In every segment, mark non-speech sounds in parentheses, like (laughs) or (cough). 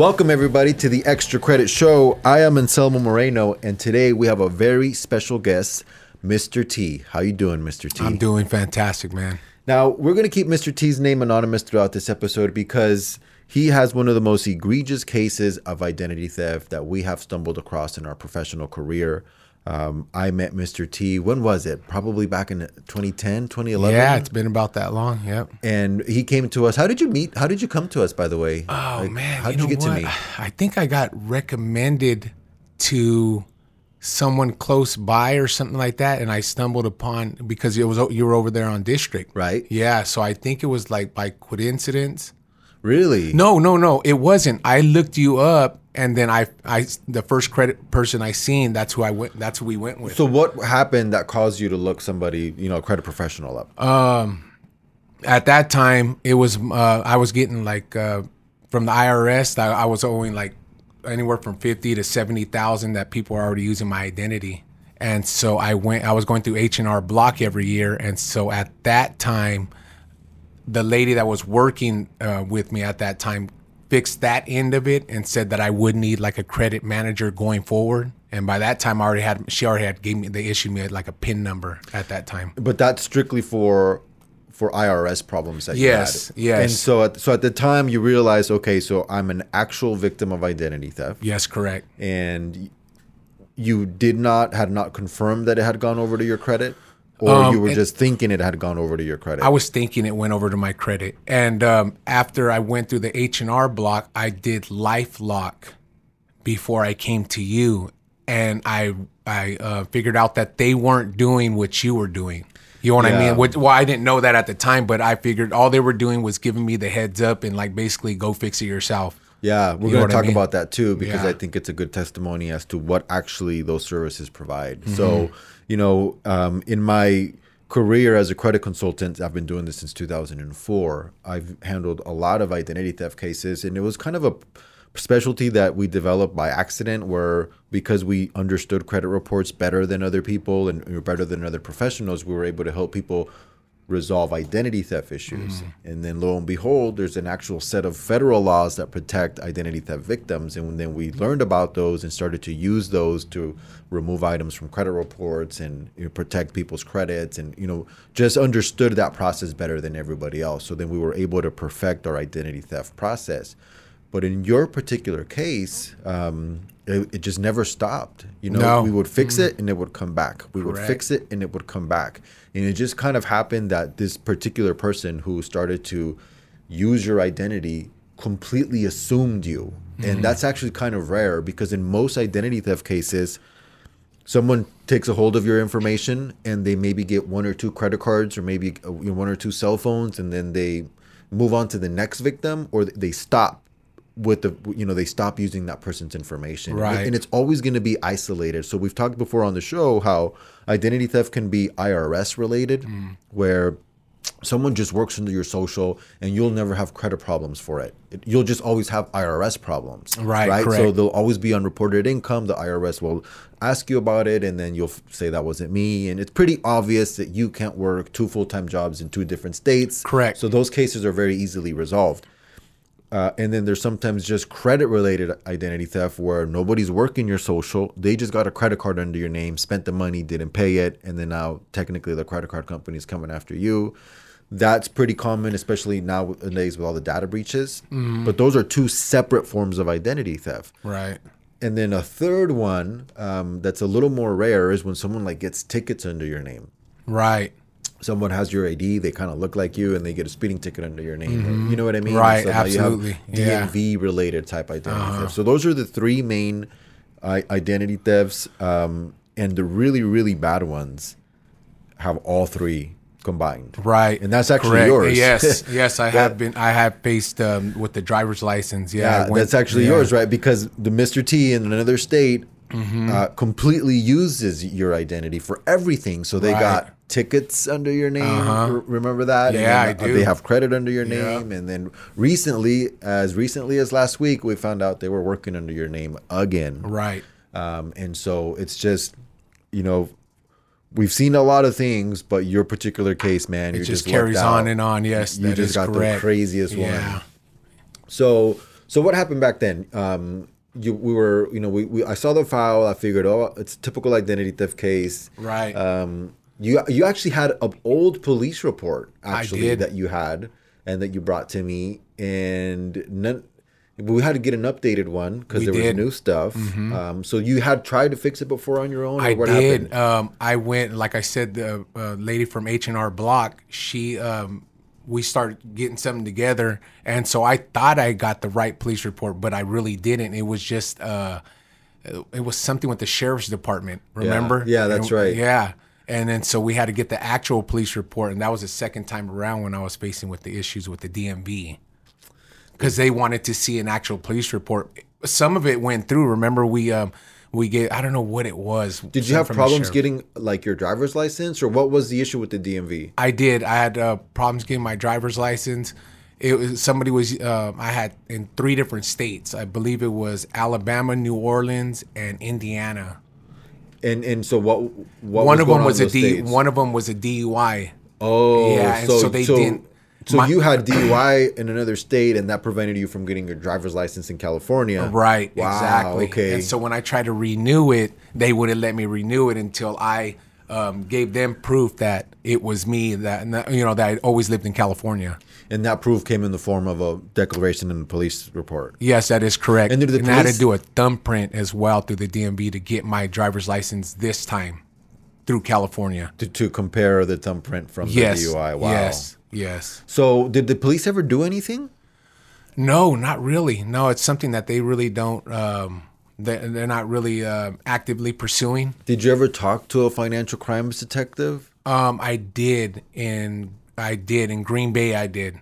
Welcome everybody to the Extra Credit Show. I am Anselmo Moreno, and today we have a very special guest, Mr. T. How you doing, Mr. T? I'm doing fantastic, man. Now we're going to keep Mr. T's name anonymous throughout this episode because he has one of the most egregious cases of identity theft that we have stumbled across in our professional career. Um, I met Mr. T. When was it? Probably back in 2010, 2011. Yeah, it's been about that long. Yep. And he came to us. How did you meet? How did you come to us, by the way? Oh Like, man, how did you, know get what? to me? I think I got recommended to someone close by or something like that, and I stumbled upon because it was you were over there on District, Right. Yeah, so I think it was like by coincidence. Really? No, no, no, it wasn't. I looked you up, and then I, I, the first credit person I seen, that's who I went. That's who we went with. So what happened that caused you to look somebody, you know, a credit professional up? Um, at that time it was uh, i was getting like uh, from the irs I, I was owing like anywhere from 50 to 70000 that people were already using my identity and so i went i was going through h&r block every year and so at that time the lady that was working uh, with me at that time fixed that end of it and said that i would need like a credit manager going forward. And by that time i already had she already had gave me they issued me like a pin number at that time. But that's strictly for for IRS problems that Yes, you had. yes. And so at, so at the time you realized, okay, so I'm an actual victim of identity theft, yes correct. And you did not had not confirmed that it had gone over to your credit, or you were Um, just thinking it had gone over to your credit. I was thinking it went over to my credit, and um, after I went through the H and R block, I did LifeLock before I came to you, and I I uh, figured out that they weren't doing what you were doing. You know what I mean? Which, well, I didn't know that at the time, but I figured all they were doing was giving me the heads up and like basically go fix it yourself. Yeah, we're You know going to I talk mean? about that too because Yeah. I think it's a good testimony as to what actually those services provide. Mm-hmm. So, you know, um, in my career as a credit consultant, I've been doing this since 2004. I've handled a lot of identity theft cases, and it was kind of a specialty that we developed by accident where because we understood credit reports better than other people and better than other professionals we were able to help people resolve identity theft issues. Mm-hmm. And then lo and behold, there's an actual set of federal laws that protect identity theft victims. And then we mm-hmm. learned about those and started to use those to remove items from credit reports and you know, protect people's credits and, you know, just understood that process better than everybody else. So then we were able to perfect our identity theft process. But in your particular case, um, it, it just never stopped. You know, No. we would fix it and it would come back. We would fix it and it would come back. And it just kind of happened that this particular person who started to use your identity completely assumed you. And that's actually kind of rare because in most identity theft cases, someone takes a hold of your information and they maybe get one or two credit cards or maybe uh, one or two cell phones and then they move on to the next victim or they stop with the you know they stop using that person's information Right. and it's always going to be isolated so we've talked before on the show how identity theft can be irs related Mm. where someone just works under your social and you'll never have credit problems for it. You'll just always have irs problems Right, right so correct. there'll always be unreported income the irs will ask you about it and then you'll say that wasn't me and it's pretty obvious that you can't work two full-time jobs in two different states Correct. so those cases are very easily resolved uh, and then there's sometimes just credit related identity theft where nobody's working your social. They just got a credit card under your name, spent the money, didn't pay it, and then now technically the credit card company is coming after you. That's pretty common, especially nowadays with all the data breaches. But those are two separate forms of identity theft. Right. And then a third one um, that's a little more rare is when someone like gets tickets under your name Right. Someone has your ID, they kind of look like you, and they get a speeding ticket under your name. or- you know what I mean? Mm-hmm. Right, So absolutely, You yeah. related type identity theft. So those are the three main uh, identity thefts, um, and the really really bad ones have all three combined. Right. And that's actually Correct. yours. Yes. (laughs) Yes, I have been. I have faced um, with the driver's license. Yeah. Yeah, went- that's actually yeah. yours, right? Because the Mr. T in another state Mm-hmm. uh, completely uses your identity for everything. So they Right. got tickets under your name. R- Remember that? Uh-huh. Yeah, I do. They have credit under your Yeah. name, and then recently, as recently as last week, we found out they were working under your name again. Right. Um, and so it's just, you know, we've seen a lot of things, but your particular case, man, It just just carries on and on. Yes, You that just is got correct. the craziest one. Yeah. one. So So what happened back then? Um, you we were you know we, we I saw the file. I figured oh it's a typical identity theft case. Right. Um, you you actually had an old police report actually that you had and that you brought to me and none. We had to get an updated one because there was did. Mm-hmm. new stuff. Um, so you had tried to fix it before on your own. Or I what did. happened? Um, I went, like I said, the uh, lady from H and R Block. She, um, we started getting something together, and so I thought I got the right police report, but I really didn't. It was just, uh, it was something with the sheriff's department. Remember? Yeah, that's And- right. Yeah. And then so we had to get the actual police report, and that was the second time around when I was facing with the issues with the DMV because they wanted to see an actual police report. Some of it went through. Remember, we um we get I don't know what it was. Did you have problems getting like your driver's license, or what was the issue with the DMV? I did. I had uh, problems getting my driver's license. It was somebody was uh, I had in three different states. I believe it was Alabama, New Orleans, and Indiana. And and so what? What one was of them was a states? One of them was a DUI. Oh, Yeah, and so they didn't- So my- you had DUI in another state, and that prevented you from getting your driver's license in California. Right, Wow, exactly. Okay. And so when I tried to renew it, they wouldn't let me renew it until I um, gave them proof that it was me that, you know that I always lived in California. And that proof came in the form of a declaration in the police report. Yes, that is correct. And And, did the I had to do a thumbprint as well through the DMV to get my driver's license this time through California. To, to compare the thumbprint from Yes. the DUI. Wow. Yes. Yes. So did the police ever do anything? No, not really. No, it's something that they really don't. Um, they, they're not really uh, actively pursuing. Did you ever talk to a financial crimes detective? Um, I did in I did in Green Bay. I did,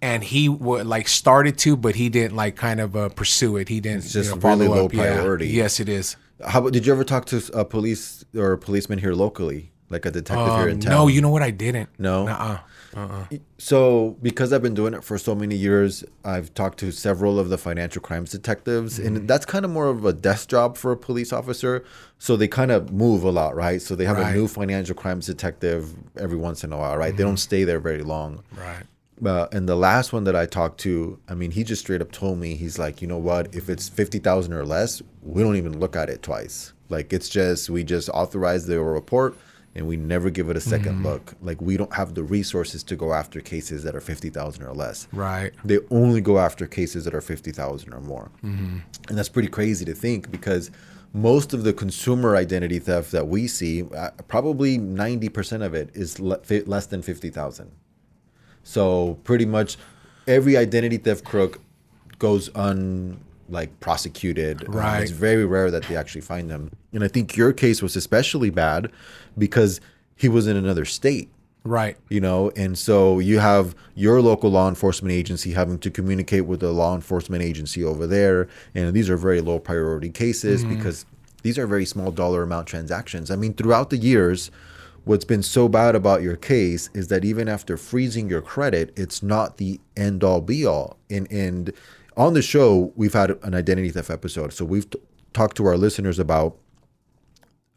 and he would like started to, but he didn't like kind of uh, pursue it. He didn't. It's just you know, really low up. Yeah. priority. Yes, it is. How about, did you ever talk to a police or a policeman here locally, like a detective here in Um, town? no, you know what? I didn't. No? Uh. Uh. So, because I've been doing it for so many years, I've talked to several of the financial crimes detectives, and that's kind of more of a desk job for a police officer. So they kind of move a lot, right? So they have a new financial crimes detective every once in a while, right? They don't stay there very long. Right. Uh, and the last one that I talked to, I mean, he just straight up told me, he's like, you know what? If it's fifty thousand or less, we don't even look at it twice. Like it's just we just authorize the report and we never give it a 2nd look. Like we don't have the resources to go after cases that are fifty thousand or less. Right. They only go after cases that are fifty thousand or more, and that's pretty crazy to think because most of the consumer identity theft that we see, uh, probably ninety percent of it is le- less than fifty thousand. So pretty much every identity theft crook goes un like prosecuted. Um, it's very rare that they actually find them. And I think your case was especially bad because he was in another state Right. you know and so you have your local law enforcement agency having to communicate with the law enforcement agency over there and these are very low priority cases because these are very small dollar amount transactions i mean throughout the years what's been so bad about your case is that even after freezing your credit it's not the end all be all and and on the show we've had an identity theft episode so we've t- talked to our listeners about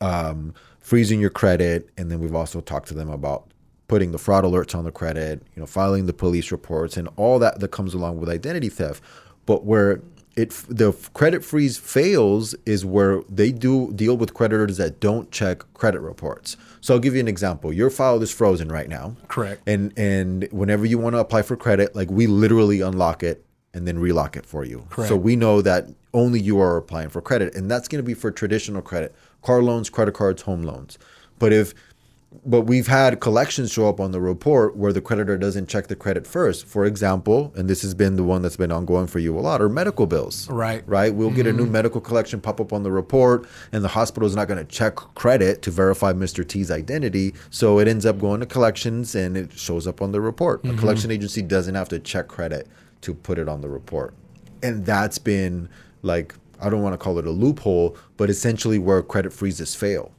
um, freezing your credit, and then we've also talked to them about putting the fraud alerts on the credit, you know, filing the police reports, and all that that comes along with identity theft. But where it the credit freeze fails is where they do deal with creditors that don't check credit reports. So I'll give you an example. Your file is frozen right now. Correct. And and whenever you want to apply for credit, like we literally unlock it and then relock it for you. Correct. So we know that only you are applying for credit, and that's going to be for traditional credit, car loans, credit cards, home loans. But if but we've had collections show up on the report where the creditor doesn't check the credit first. For example, and this has been the one that's been ongoing for you a lot, are medical bills. Right. Right. We'll get a new mm-hmm. medical collection pop up on the report, and the hospital is not going to check credit to verify Mr. T's identity. So it ends up going to collections and it shows up on the report. A mm-hmm. collection agency doesn't have to check credit to put it on the report. And that's been like, I don't want to call it a loophole, but essentially where credit freezes fail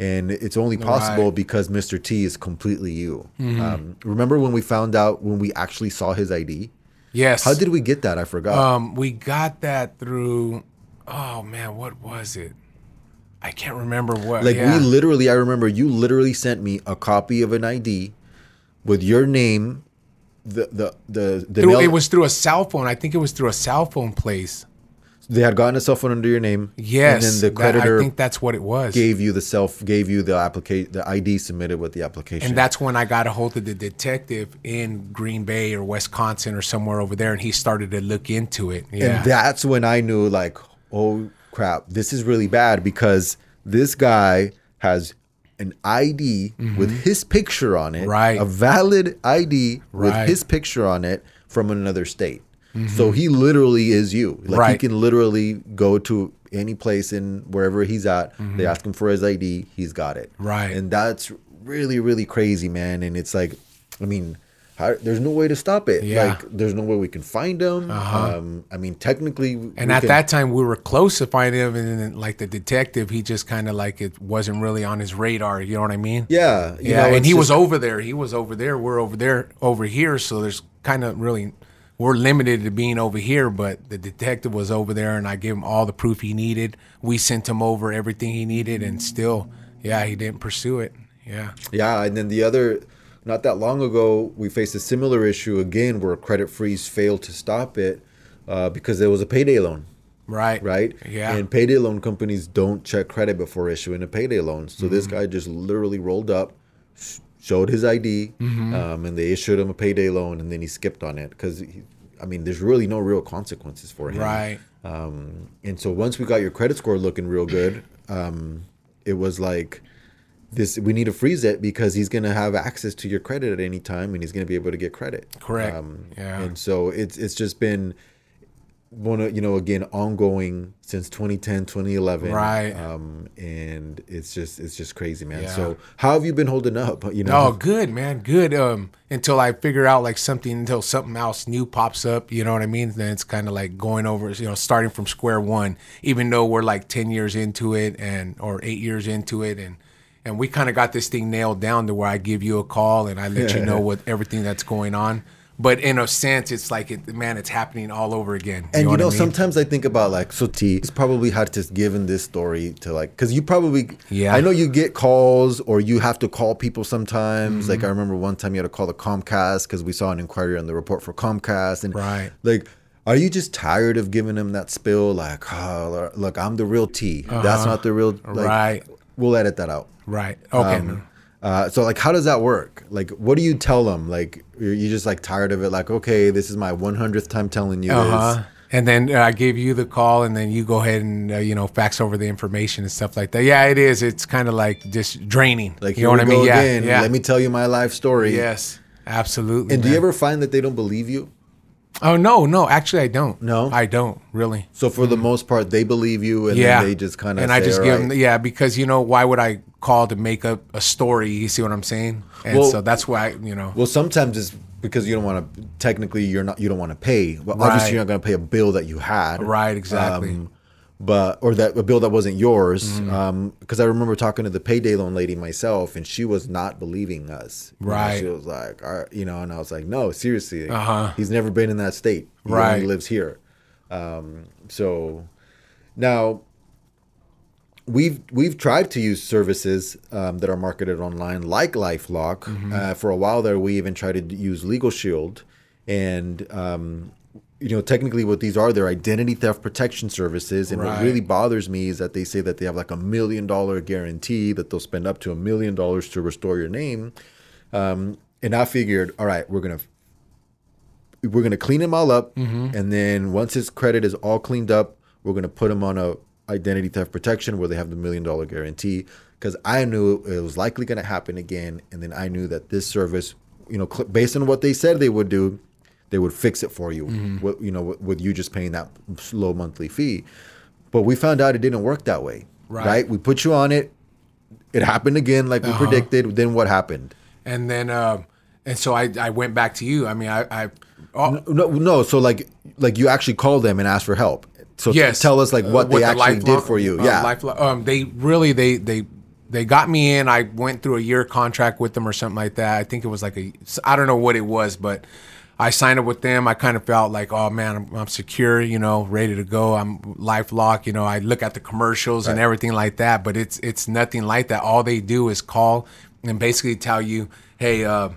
and it's only possible Right. because Mr. T is completely you. Um, remember when we found out when we actually saw his ID? Yes. How did we get that? I forgot. Um, we got that through. Oh man, what was it? I can't remember what. like yeah. we literally, I remember you literally sent me a copy of an ID with your name the the the, the Through, mail- it was through a cell phone. I think it was through a cell phone place. they had gotten a cell phone under your name. Yes, and then the that- creditor I think that's what it was. gave you the self gave you the application the ID submitted with the application. and that's when I got a hold of the detective in Green Bay or Wisconsin or somewhere over there, and he started to look into it. Yeah, And that's when I knew, like, oh crap, this is really bad because this guy has an ID with his picture on it, Mm-hmm. Right. A valid ID with his picture on it from another state. So he literally is you. Like he Mm-hmm. Can literally go to any place in wherever he's at. They Mm-hmm. ask him for his ID, he's got it. Right. And that's really, really crazy, man. And it's like, I mean, how, there's no way to stop it. Yeah. Uh-huh. Like, there's no way we can find him. Um, I mean, technically, And at can- that time, we were close to finding him, and then, like the detective, he just kind of like it wasn't really on his radar. You know what I mean? yeah, you yeah. know, and he was over there. He was over there. We're over there, over here. So there's kind of really we're limited to being over here. But the detective was over there, and I gave him all the proof he needed. We sent him over everything he needed, and still, yeah, he didn't pursue it. Yeah. Yeah, and then the other, not that long ago, we faced a similar issue again where a credit freeze failed to stop it uh, because there was a payday loan, Right. right? Yeah. And payday loan companies don't check credit before issuing a payday loan. So this Mm-hmm. guy just literally rolled up, sh- showed his ID, Mm-hmm. um, and they issued him a payday loan, and then he skipped on it because, I mean, there's really no real consequences for him. Right. Um, and so once we got your credit score looking real good, um, it was like this we need to freeze it because he's going to have access to your credit at any time and he's going to be able to get credit. Um, Correct. Yeah. And so it's it's just been one of you know again ongoing since 2010 2011 Right. um and it's just it's just crazy man Yeah. so how have you been holding up you know Oh, good man, good. Um, until I figure out like something, until something else new pops up, you know what I mean? Then it's kind of like going over, you know, starting from square one. Even though we're like ten years into it, and or eight years into it, and and we kind of got this thing nailed down to where I give you a call and I let you know what everything that's going on. But in a sense, it's like it, man, it's happening all over again. And you what know, I mean? sometimes I think about like, so T, he's probably had to given this story to like, because you probably, Yeah. I know you get calls or you have to call people sometimes. Mm-hmm. Like, I remember one time you had to call the Comcast because we saw an inquiry on the report for Comcast. And Right. like, are you just tired of giving them that spill? Like, oh, look, I'm the real T. That's not the real, like, Uh-huh. Right. We'll edit that out. right? Okay. Um, uh, so like, how does that work? Like, what do you tell them? Like, you're you just like tired of it? Like, okay, this is my 100th time telling you Uh this. And then uh, I gave you the call, and then you go ahead and uh, you know fax over the information and stuff like that. Yeah, it is. It's kind of like just draining. Like you know what I mean? go Yeah, again. yeah. Let me tell you my life story. Yes, absolutely. And do you ever find that they don't believe you? Oh no, no. Actually, I don't. No? I don't really. So for the most part, they believe you, and yeah. then they just kind of and I just "All give right." them. Yeah, because you know why would I call to make up a story? You see what I'm saying? And Well- so that's why you know. Well, sometimes it's because you don't want to. Technically, you're not. You don't want to pay. Well, Right. obviously, you're not going to pay a bill that you had. Right, exactly. Um, but or that a bill that wasn't yours. Mm-hmm. Because I remember talking to the payday loan lady myself, and she was not believing us. You know, Right. she was like, All right, you know, and I was like, no, seriously. Uh-huh. He's never been in that state. He Right. he lives here. Um, so now we've we've tried to use services um, that are marketed online like LifeLock. Mm-hmm. Uh, for a while there, we even tried to use Legal Shield, and um, you know technically what these are, they're identity theft protection services. And what really bothers me is that they say that they have like a million dollar guarantee that they'll spend up to a million dollars to restore your name. Um, and I figured, all right, we're gonna we're gonna clean him all up, and then once his credit is all cleaned up, we're gonna put him on a identity theft protection where they have the million dollar guarantee. Because I knew it was likely gonna happen again, and then I knew that this service, you know, cl- based on what they said they would do, they would fix it for you. With, you know, with, with you just paying that low monthly fee. But we found out it didn't work that way. Right. right? We put you on it. It happened again, like we predicted. Then what happened? and then um, and so I I went back to you. I mean I I. Oh, No, no. So like, like you actually called them and asked for help. So yes. tell us like what Uh, they the actually did for you. uh, yeah. lifelong- um, they really they they they got me in. I went through a year contract with them or something like that. I think it was like a I don't know what it was, but I signed up with them. I kind of felt like, oh man, I'm, I'm secure, you know, ready to go. I'm LifeLock, you know. I look at the commercials and everything like that, but it's it's nothing like that. All they do is call and basically tell you, hey. Uh,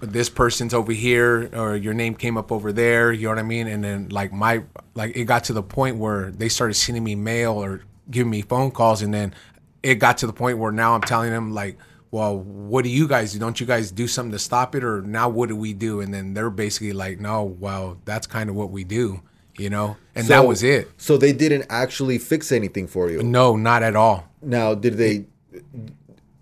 this person's over here or your name came up over there you know what i mean and then like my like it got to the point where they started sending me mail or giving me phone calls and then it got to the point where now i'm telling them like well what do you guys do don't you guys do something to stop it or now what do we do and then they're basically like no well that's kind of what we do you know and that was it So they didn't actually fix anything for you. no not at all Now, did they?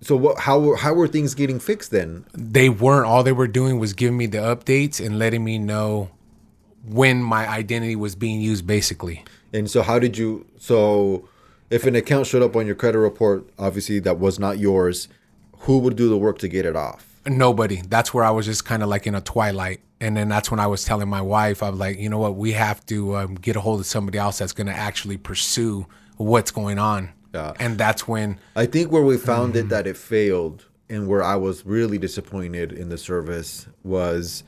So what? How how were things getting fixed then? they weren't all they were doing was giving me the updates and letting me know when my identity was being used basically And so how did you? So if an account showed up on your credit report, obviously that was not yours. Who would do the work to get it off? nobody. That's where i was just kind of like in a twilight. And then that's when i was telling my wife i was like you know what? We have to um, get a hold of somebody else that's going to actually pursue what's going on. Yeah. and that's when I think where we found it that it failed, and where I was really disappointed in the service was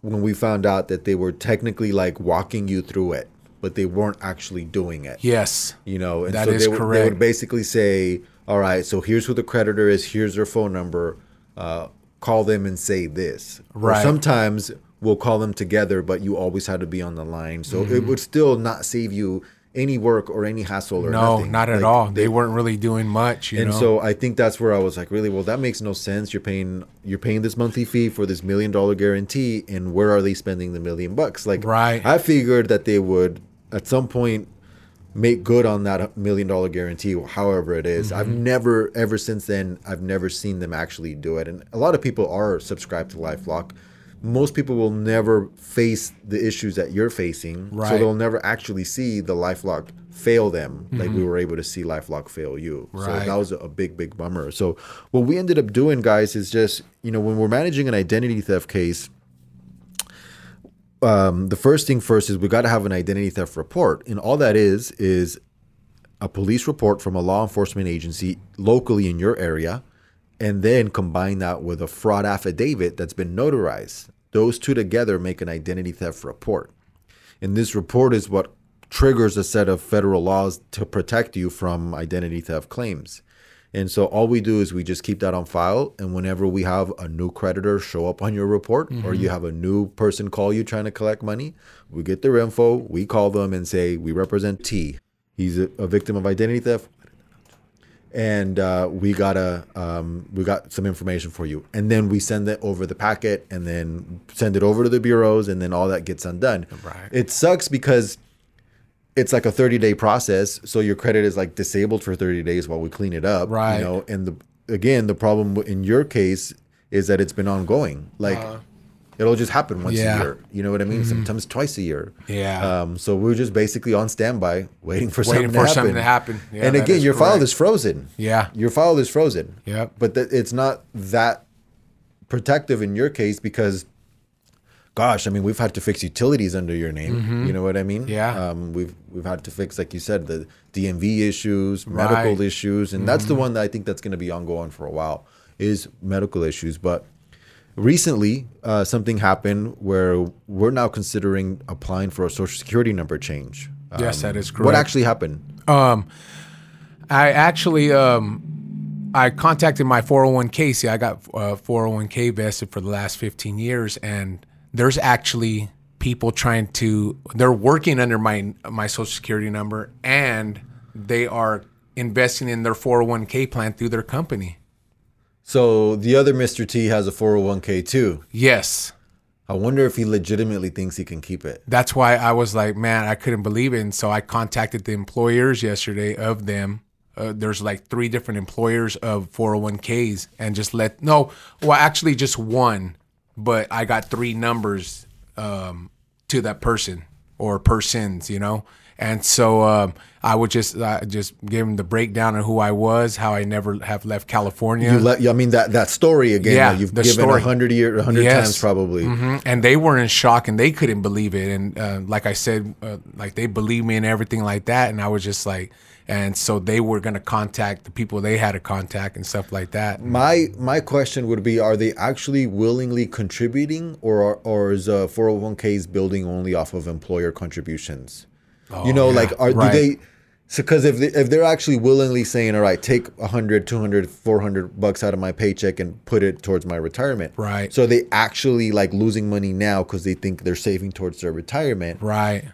when we found out that they were technically like walking you through it, but they weren't actually doing it. yes. You know, and That so is they, would, they would basically say, "All right, so here's who the creditor is. Here's their phone number. Uh, call them and say this." Or Right. sometimes we'll call them together, but you always had to be on the line, so it would still not save you any work or any hassle or Mm-hmm. no nothing. not at Like, all they, weren't really doing much you and know so I think that's where I was like, really, well, that makes no sense. You're paying you're paying this monthly fee for this million dollar guarantee, and where are they spending the million bucks? Like, Right. I figured that they would at some point make good on that million dollar guarantee, however it is. I've Mm-hmm. never ever since then I've never seen them actually do it, and a lot of people are subscribed to LifeLock. Most people will never face the issues that you're facing, so they'll never actually see the LifeLock fail them like we were able to see LifeLock fail you. So Mm-hmm. That was a big, big bummer. So what we ended up doing, guys, is just you know when we're managing an identity theft case, um, the first thing first is we got to have an identity theft report, and all that is is a police report from a law enforcement agency locally in your area, and then combine that with a fraud affidavit that's been notarized. Those two together make an identity theft report. And this report is what triggers a set of federal laws to protect you from identity theft claims. And so all we do is we just keep that on file. And whenever we have a new creditor show up on your report or you have a new person call you trying to collect money, we get their info, we call them and say, We represent T. He's a, a victim of identity theft and uh, we got a um, we got some information for you and then we send it over the packet and then send it over to the bureaus and then all that gets undone Right. it sucks because it's like a 30 day process so your credit is like disabled for 30 days while we clean it up Right. you know and the again the problem in your case is that it's been ongoing like it'll just happen once. Yeah. Mm-hmm. a year you know what i mean sometimes twice a year Yeah. um, so we're just basically on standby waiting for Waiting something for to happen something to happen. Yeah, and again your file is frozen Yeah. your file is frozen. Yeah. But that it's not that protective in your case because, gosh, I mean, we've had to fix utilities under your name. You know what I mean? Mm-hmm. Yeah. Um, we've we've had to fix, like you said, the DMV issues, medical Right. Mm-hmm. issues, and that's the one that I think that's going to be ongoing for a while is medical issues. But recently, uh, something happened where we're now considering applying for a social security number change. Yes, Um, that is What actually happened? I actually um I contacted my 401k. See, I got uh, 401k vested for the last 15 years, and there's actually people trying to. They're working under my my social security number, and they are investing in their 401k plan through their company. So the other Mr. T has a 401k too. Yes. I wonder if he legitimately thinks he can keep it. That's why I was like, man, I couldn't believe it. And so I contacted the employers yesterday of them. Uh, there's like three different employers of 401ks and just let, no, well, actually just one, but I got three numbers um, to that person or persons, you know? And so um, I would just uh, just give them the breakdown of who I was, how I never have left California. You let, I mean that that story again. Yeah, you've given a hundred year, a hundred Yes. times probably. Mhm. and they were in shock and they couldn't believe it and uh, like i said uh, like they believed me and everything like that and i was just like and so they were going to contact the people they had to contact and stuff like that My my question would be: Are they actually willingly contributing, or or is uh, 401ks building only off of employer contributions? You know, Oh, yeah, like are right. do they? So, because if, they, if they're actually willingly saying, all right, take 100, 200, 400 bucks out of my paycheck and put it towards my retirement. Right. So they actually like losing money now because they think they're saving towards their retirement. Right.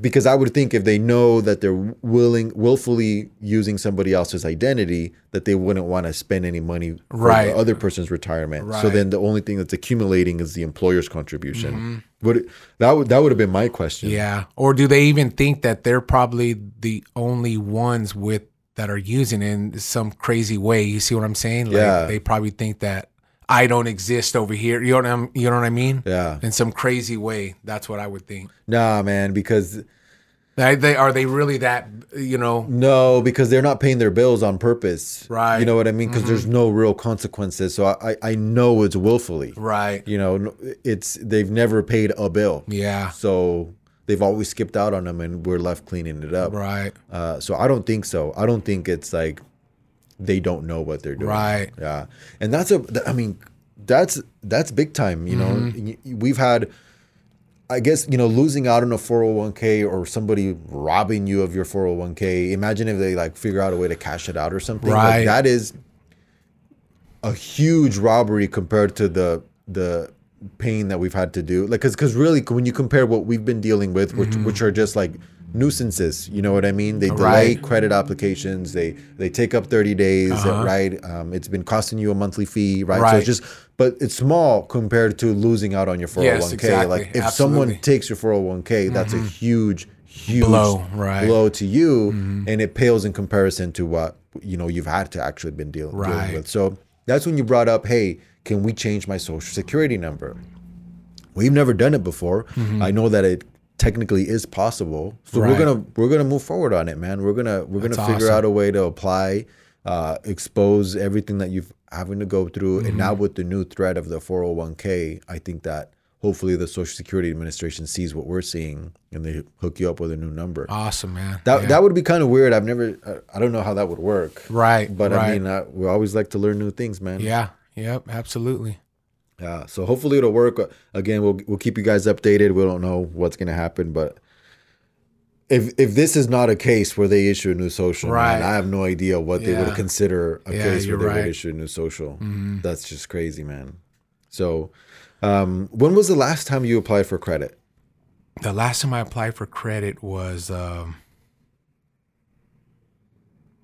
Because I would think if they know that they're willing, willfully using somebody else's identity, that they wouldn't want to spend any money for Right. the other person's retirement. So Right. Mm-hmm. then the only thing that's accumulating is the employer's contribution. Would it, that would that would have been my question. Yeah. Or do they even think that they're probably the only ones with that are using it in some crazy way? You see what I'm saying? Like Yeah. they probably think that I don't exist over here. You know what I'm, you know what I mean? Yeah. In some crazy way. That's what I would think. Nah, man, because They, they are they really that you know No, because they're not paying their bills on purpose. Right. Mm-hmm. You know what I mean? Because there's no real consequences. So I, I know it's willfully. right? You know, it's they've never paid a bill. Yeah. So they've always skipped out on them, and we're left cleaning it up. Right. Uh, so I don't think so. I don't think it's like they don't know what they're doing. Right. Yeah. And that's a I mean, that's that's big time. You know, Mm-hmm. We've had. I guess you know losing out on a 401k or somebody robbing you of your 401k. Imagine if they like figure out a way to cash it out or something. Like, Right. that is a huge robbery compared to the the pain that we've had to do. Like, cause, cause really, when you compare what we've been dealing with, which which are just like nuisances, you know what I mean? They delay Mm-hmm. Right. credit applications. They they take up thirty days, Uh-huh. right? Um, it's been costing you a monthly fee, right? So it's just, but it's small compared to losing out on your four hundred one k. Like, if someone Absolutely. Mm-hmm. takes your four hundred one k, that's a huge, huge Blow, right. Mm-hmm. blow to you, and it pales in comparison to what you know you've had to actually been deal- dealing Right. with. So that's when you brought up, hey, can we change my social security number? We've never done it before. Mm-hmm. I know that it technically is possible. So we're gonna we're gonna move forward on it, man. We're gonna we're gonna figure awesome. out a way to apply, uh, expose everything that you've having to go through. And Mm-hmm. now with the new threat of the 401k, I think that hopefully the Social Security Administration sees what we're seeing and they hook you up with a new number. Awesome, man. That Yeah. that would be kind of weird. I've never. I- I don't know how that would work. Right, But I mean, uh, we always like to learn new things, man. yeah. Yep. Absolutely. Yeah. So hopefully it'll work. Uh, Again, we'll we'll keep you guys updated. We don't know what's gonna happen, but if if this is not a case where they issue a new social, Right. man, I have no idea what they would consider a Yeah, case where they right. Mm-hmm. would issue a new social. That's just crazy, man. So, um, when was the last time you applied for credit? The last time I applied for credit was um,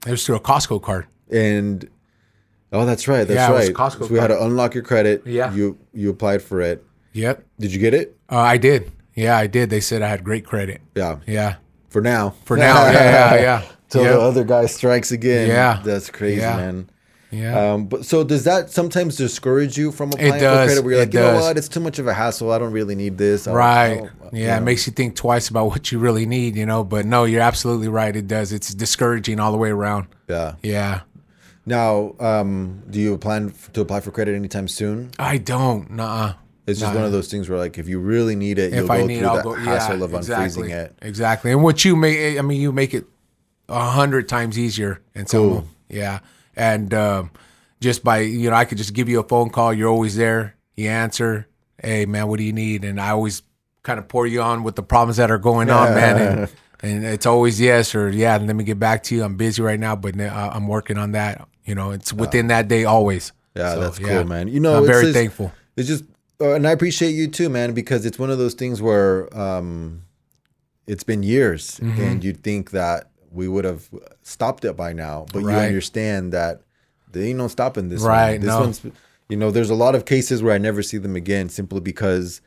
it was through a Costco card. And oh, that's right. That's Yeah, it was right. Costco So we had to unlock your credit. Yeah. You you applied for it. Yep. Did you get it? Uh, I did. Yeah, I did. They said I had great credit. Yeah. Yeah. For now. For now. (laughs) yeah. Yeah. Yeah. Till Yep. the other guy strikes again. Yeah. That's crazy, Yeah. man. yeah. Um, but so does that sometimes discourage you from applying for does. credit? Where you're It like, you know what, it's too much of a hassle. I don't really need this. I don't- I Right. Yeah, you know. it makes you think twice about what you really need, you know. But no, you're absolutely right. It does. It's discouraging all the way around. yeah. Yeah. Now, um, do you plan to apply for credit anytime soon? I don't. Nuh-uh. It's just one of those things where, like, if you really need it, you'll If go I through I'll that go. hassle Yeah, of exactly. unfreezing it. Exactly. And what you make, I mean, you make it a hundred times easier. And so, Cool. yeah. And um, just by you know, I could just give you a phone call. You're always there. You answer. Hey, man, what do you need? And I always kind of pour you on with the problems that are going on, (laughs) man. And, and it's always yes or yeah. Let me get back to you. I'm busy right now, but uh, I'm working on that. You know, it's within that day always. Yeah, So, that's yeah. cool, man. You know, I'm very just- thankful. It's just, uh, and I appreciate you too, man, because it's one of those things where um, it's been years, Mm-hmm. and you'd think that we would have stopped it by now, but you understand that they ain't no stopping this. Right, One. This no. one's, you know, there's a lot of cases where I never see them again simply because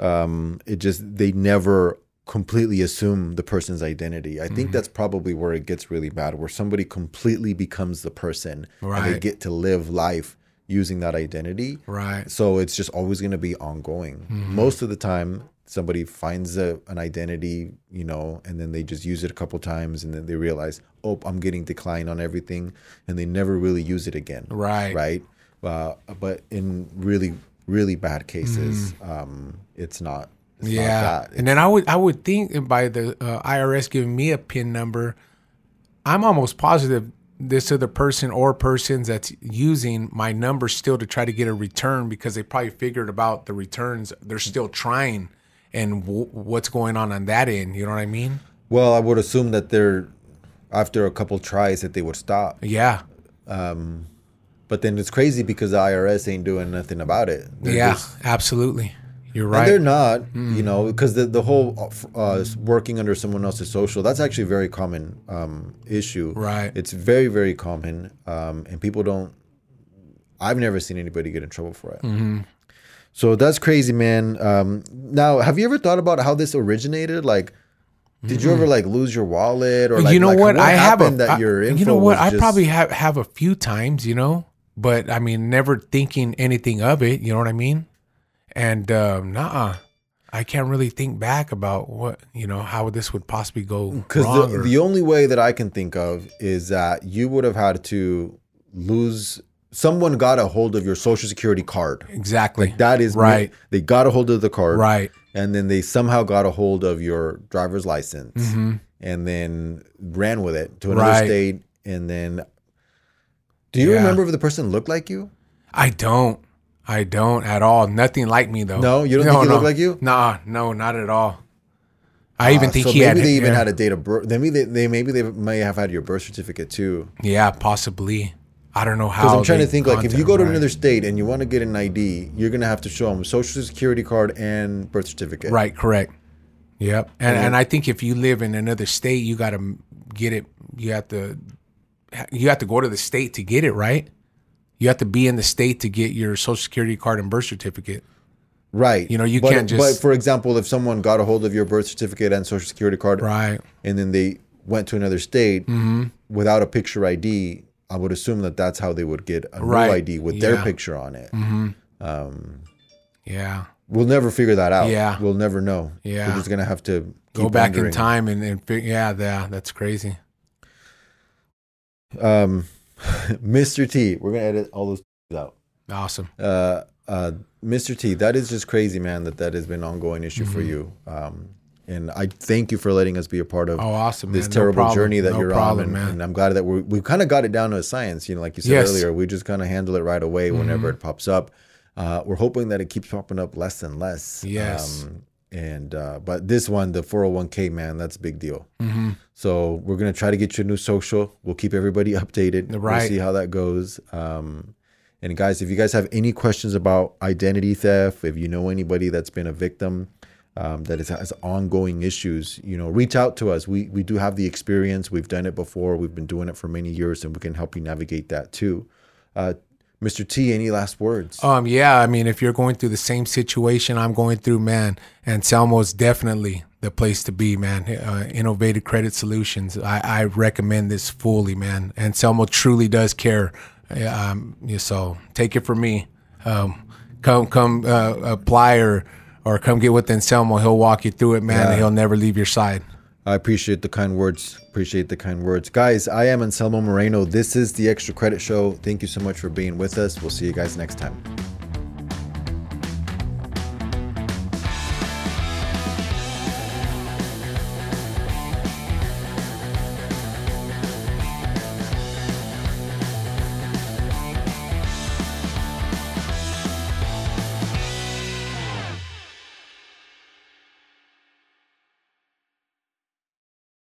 um, it just they never completely assume the person's identity. I Mm-hmm. think that's probably where it gets really bad, where somebody completely becomes the person and they get to live life using that identity. Right. So it's just always going to be ongoing. Most of the time, somebody finds a, an identity, you know, and then they just use it a couple times and then they realize, oh, I'm getting declined on everything. And they never really use it again. Right. Right. Uh, but in really, really bad cases, um, it's not. It's yeah, and then I would I would think by the uh, IRS giving me a PIN number, I'm almost positive this other person or persons that's using my number still to try to get a return because they probably figured about the returns. They're still trying, and w- what's going on on that end. You know what I mean? Well, I would assume that they're after a couple tries that they would stop. Yeah. But then it's crazy because the IRS ain't doing nothing about it. They're yeah. just- absolutely. You're right. And they're not, you know, because the, the whole uh, working under someone else's social, that's actually a very common um, issue. Right. It's very, very common. Um, and people don't, I've never seen anybody get in trouble for it. Mm-hmm. So that's crazy, man. Um, now, have you ever thought about how this originated? Like, did you ever like lose your wallet or like, you know like, what? I have a. that I- your info you know what? I just- probably have have a few times. You know, but I mean, never thinking anything of it. You know what I mean? And um, nah, I can't really think back about what you know how this would possibly go Because the, or- the only way that I can think of is that you would have had to lose. Someone got a hold of your social security card. exactly. That is Right. They got a hold of the card, Right. And then they somehow got a hold of your driver's license, and then ran with it to another Mm-hmm. Right. state. And then, do you Yeah. remember if the person looked like you? I don't. I don't at all. Nothing like me though. No? You don't think he looked like you? Nah, no, not at all. I even Uh, think so he maybe had. they even yeah. had a date of birth. Maybe they, they maybe they may have had your birth certificate too. Yeah, possibly. I don't know how. Because I'm trying to think like if you go to right. another state and you want to get an ID, you're gonna have to show them a social security card and birth certificate. Right, correct. Yep. And and I think if you live in another state, you got to get it. You have to you have to go to the state to get it, right? You have to be in the state to get your social security card and birth certificate. Right. You know, you but, can't just. But for example, if someone got a hold of your birth certificate and social security card, Right. and then they went to another state Mm-hmm. without a picture ID, I would assume that that's how they would get a Right. new ID with their Yeah. Mm-hmm. picture on it. Yeah. We'll never figure that out. Yeah. We'll never know. Yeah. We're just gonna have to Go back in time and, and fig- yeah, yeah, that's crazy. Um, (laughs) Mr. T, we're gonna edit all those (laughs) out. Awesome. uh, uh, Mr. T, that is just crazy, man. That that has been an ongoing issue Mm-hmm. for you. Um, and I thank you for letting us be a part of Oh, awesome. this man. Terrible problem. journey that No you're problem, on. And, and I'm glad that we we kind of got it down to a science. You know, like you said Yes. Mm-hmm. earlier, we just kind of handle it right away whenever it pops up. Uh, we're hoping that it keeps popping up less and less. Yes. Um, and uh, but this one, the 401k, man, that's a big deal. Mm-hmm. So we're gonna try to get you a new social. We'll keep everybody (laughs) updated. We'll Right. see how that goes. Um, and guys, if you guys have any questions about identity theft, if you know anybody that's been a victim um, that is, has ongoing issues, you know, reach out to us. We we do have the experience. We've done it before. We've been doing it for many years, and we can help you navigate that too. Uh, Mr. T, any last words? Um, yeah, I mean, if you're going through the same situation I'm going through, man, Anselmo's definitely the place to be, man. Uh, innovative credit solutions. I, I recommend this fully, man. Anselmo truly does care. Um, so take it from me. Um, come, come, uh, apply or, or come get with Anselmo. He'll walk you through it, man. and he'll never leave your side. I appreciate the kind words. Appreciate the kind words. Guys, I am Anselmo Moreno. This is the Extra Credit Show. Thank you so much for being with us. We'll see you guys next time.